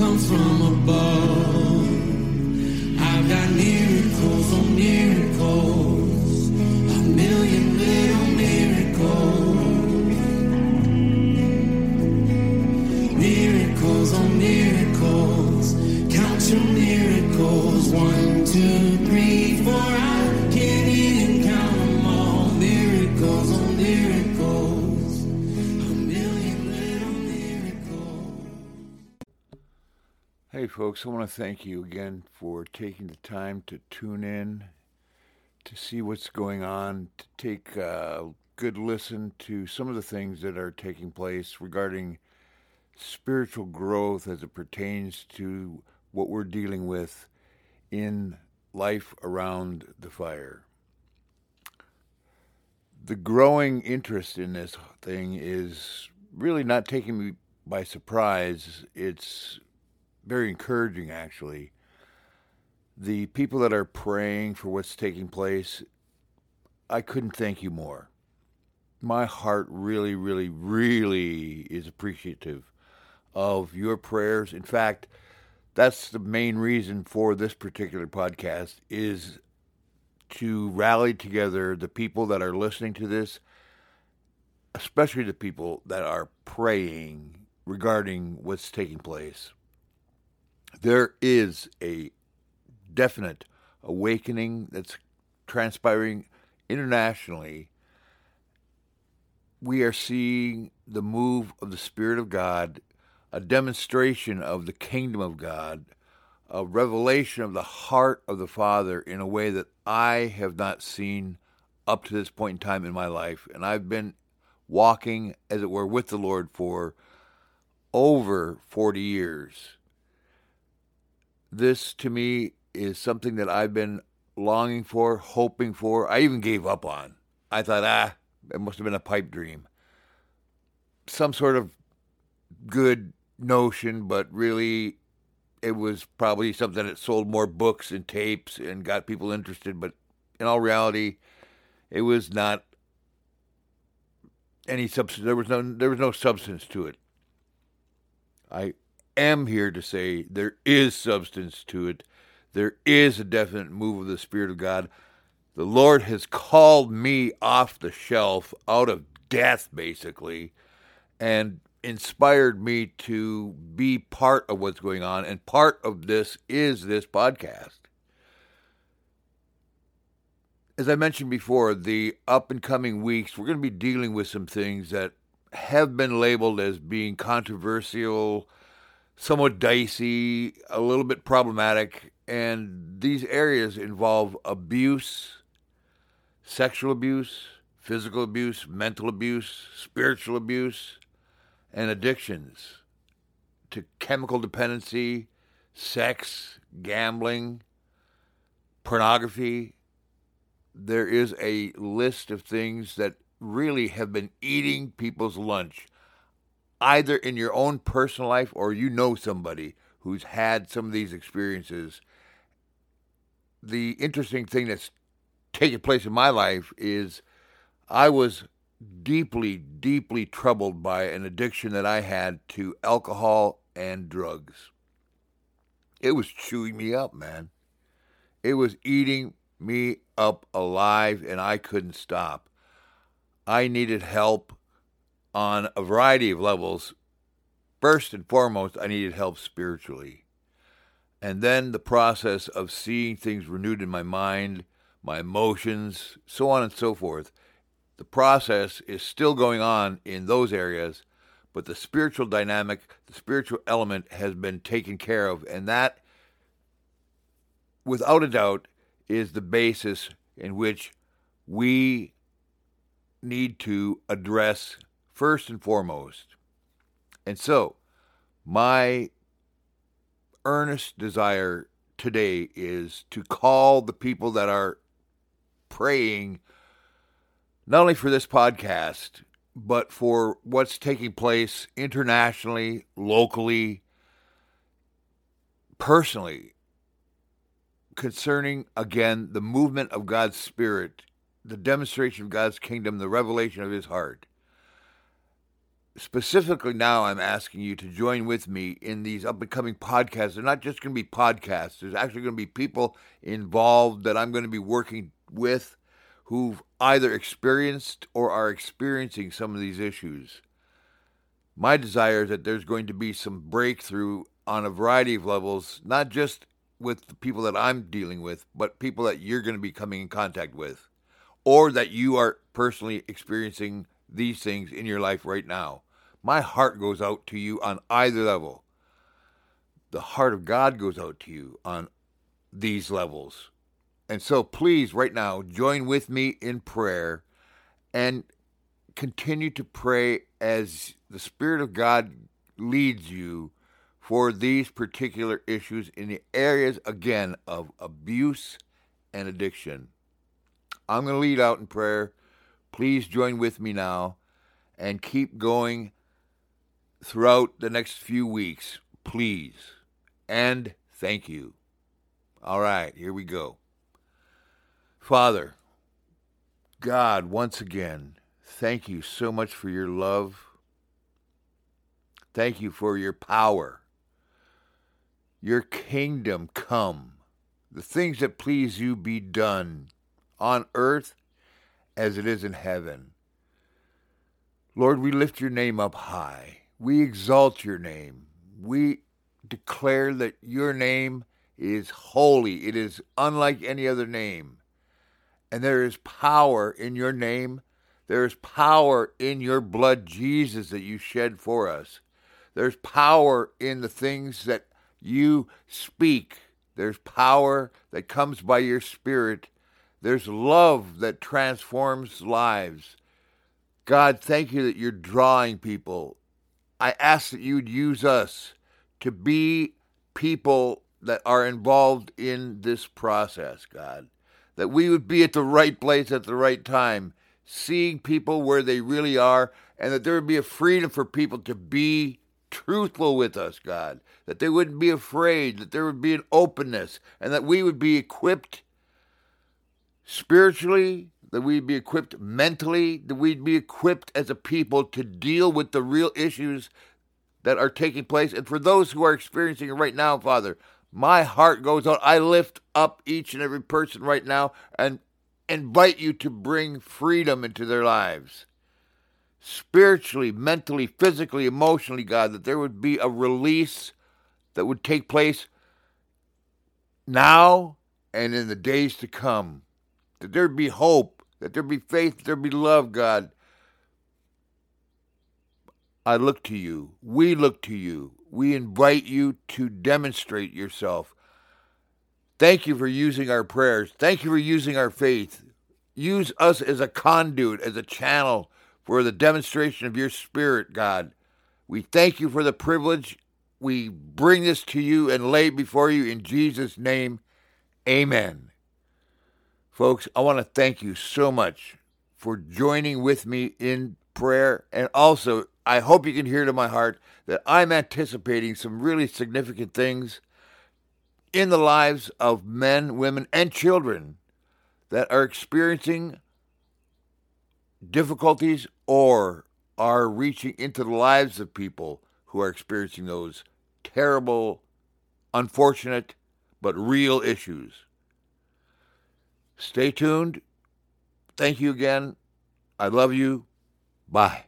comes from above. I've got miracles on miracles, Hey, folks, I want to thank you again for taking the time to tune in, to see what's going on, to take a good listen to some of the things that are taking place regarding spiritual growth as it pertains to what we're dealing with in life around the fire. The growing interest in this thing is really not taking me by surprise. It's very encouraging, actually. The people that are praying for what's taking place, I couldn't thank you more. My heart really, really, really is appreciative of your prayers. In fact, that's the main reason for this particular podcast is to rally together the people that are listening to this, especially the people that are praying regarding what's taking place there is a definite awakening that's transpiring internationally. We are seeing the move of the Spirit of God, a demonstration of the kingdom of God, a revelation of the heart of the Father in a way that I have not seen up to this point in time in my life. And I've been walking, as it were, with the Lord for over 40 years this to me is something that I've been longing for, hoping for. I even gave up on. I thought, ah, it must have been a pipe dream. Some sort of good notion, but really it was probably something that sold more books and tapes and got people interested. But in all reality, it was not any substance. There was no there was no substance to it. I am here to say there is substance to it. There is a definite move of the Spirit of God. The Lord has called me off the shelf, out of death, basically, and inspired me to be part of what's going on. And part of this is this podcast. As I mentioned before, the up and coming weeks, we're going to be dealing with some things that have been labeled as being controversial, somewhat dicey, a little bit problematic, and these areas involve abuse, sexual abuse, physical abuse, mental abuse, spiritual abuse, and addictions to chemical dependency, sex, gambling, pornography. There is a list of things that really have been eating people's lunch either in your own personal life or you know somebody who's had some of these experiences. The interesting thing that's taken place in my life is I was deeply, deeply troubled by an addiction that I had to alcohol and drugs. It was chewing me up, man. It was eating me up alive, and I couldn't stop. I needed help on a variety of levels. First and foremost, I needed help spiritually. And then the process of seeing things renewed in my mind, my emotions, so on and so forth. The process is still going on in those areas, but the spiritual dynamic, the spiritual element has been taken care of. And that, without a doubt, is the basis in which we need to address first and foremost. And so, my earnest desire today is to call the people that are praying not only for this podcast, but for what's taking place internationally, locally, personally, concerning, again, the movement of God's Spirit, the demonstration of God's kingdom, the revelation of His heart. Specifically, now I'm asking you to join with me in these up and coming podcasts. They're not just going to be podcasts, there's actually going to be people involved that I'm going to be working with who've either experienced or are experiencing some of these issues. My desire is that there's going to be some breakthrough on a variety of levels, not just with the people that I'm dealing with, but people that you're going to be coming in contact with, or that you are personally experiencing these things in your life right now. My heart goes out to you on either level. The heart of God goes out to you on these levels. And so please, right now, join with me in prayer and continue to pray as the Spirit of God leads you for these particular issues in the areas, again, of abuse and addiction. I'm going to lead out in prayer. Please join with me now and keep going throughout the next few weeks, please. And thank you. All right, here we go. Father, God, once again, thank you so much for your love. Thank you for your power. Your kingdom come. The things that please you be done on earth as it is in heaven. Lord, we lift your name up high. We exalt your name. We declare that your name is holy. It is unlike any other name. And there is power in your name. There is power in your blood, Jesus, that you shed for us. There's power in the things that you speak. There's power that comes by your spirit. There's love that transforms lives. God, thank you that you're drawing people. I ask that you'd use us to be people that are involved in this process, God. That we would be at the right place at the right time, seeing people where they really are, and that there would be a freedom for people to be truthful with us, God, that they wouldn't be afraid, that there would be an openness, and that we would be equipped spiritually, that we'd be equipped mentally, that we'd be equipped as a people to deal with the real issues that are taking place. And for those who are experiencing it right now, Father, my heart goes out. I lift up each and every person right now and invite you to bring freedom into their lives. Spiritually, mentally, physically, emotionally, God, that there would be a release that would take place now and in the days to come. That there'd be hope, that there'd be faith, that there'd be love, God. I look to you. We look to you we invite you to demonstrate yourself. Thank you for using our prayers. Thank you for using our faith. Use us as a conduit, as a channel for the demonstration of your Spirit, God. We thank you for the privilege. We bring this to you and lay before you in Jesus' name. Amen. Folks, I want to thank you so much for joining with me in prayer. And also, I hope you can hear to my heart that I'm anticipating some really significant things in the lives of men, women, and children that are experiencing difficulties or are reaching into the lives of people who are experiencing those terrible, unfortunate, but real issues. Stay tuned. Thank you again. I love you. Bye.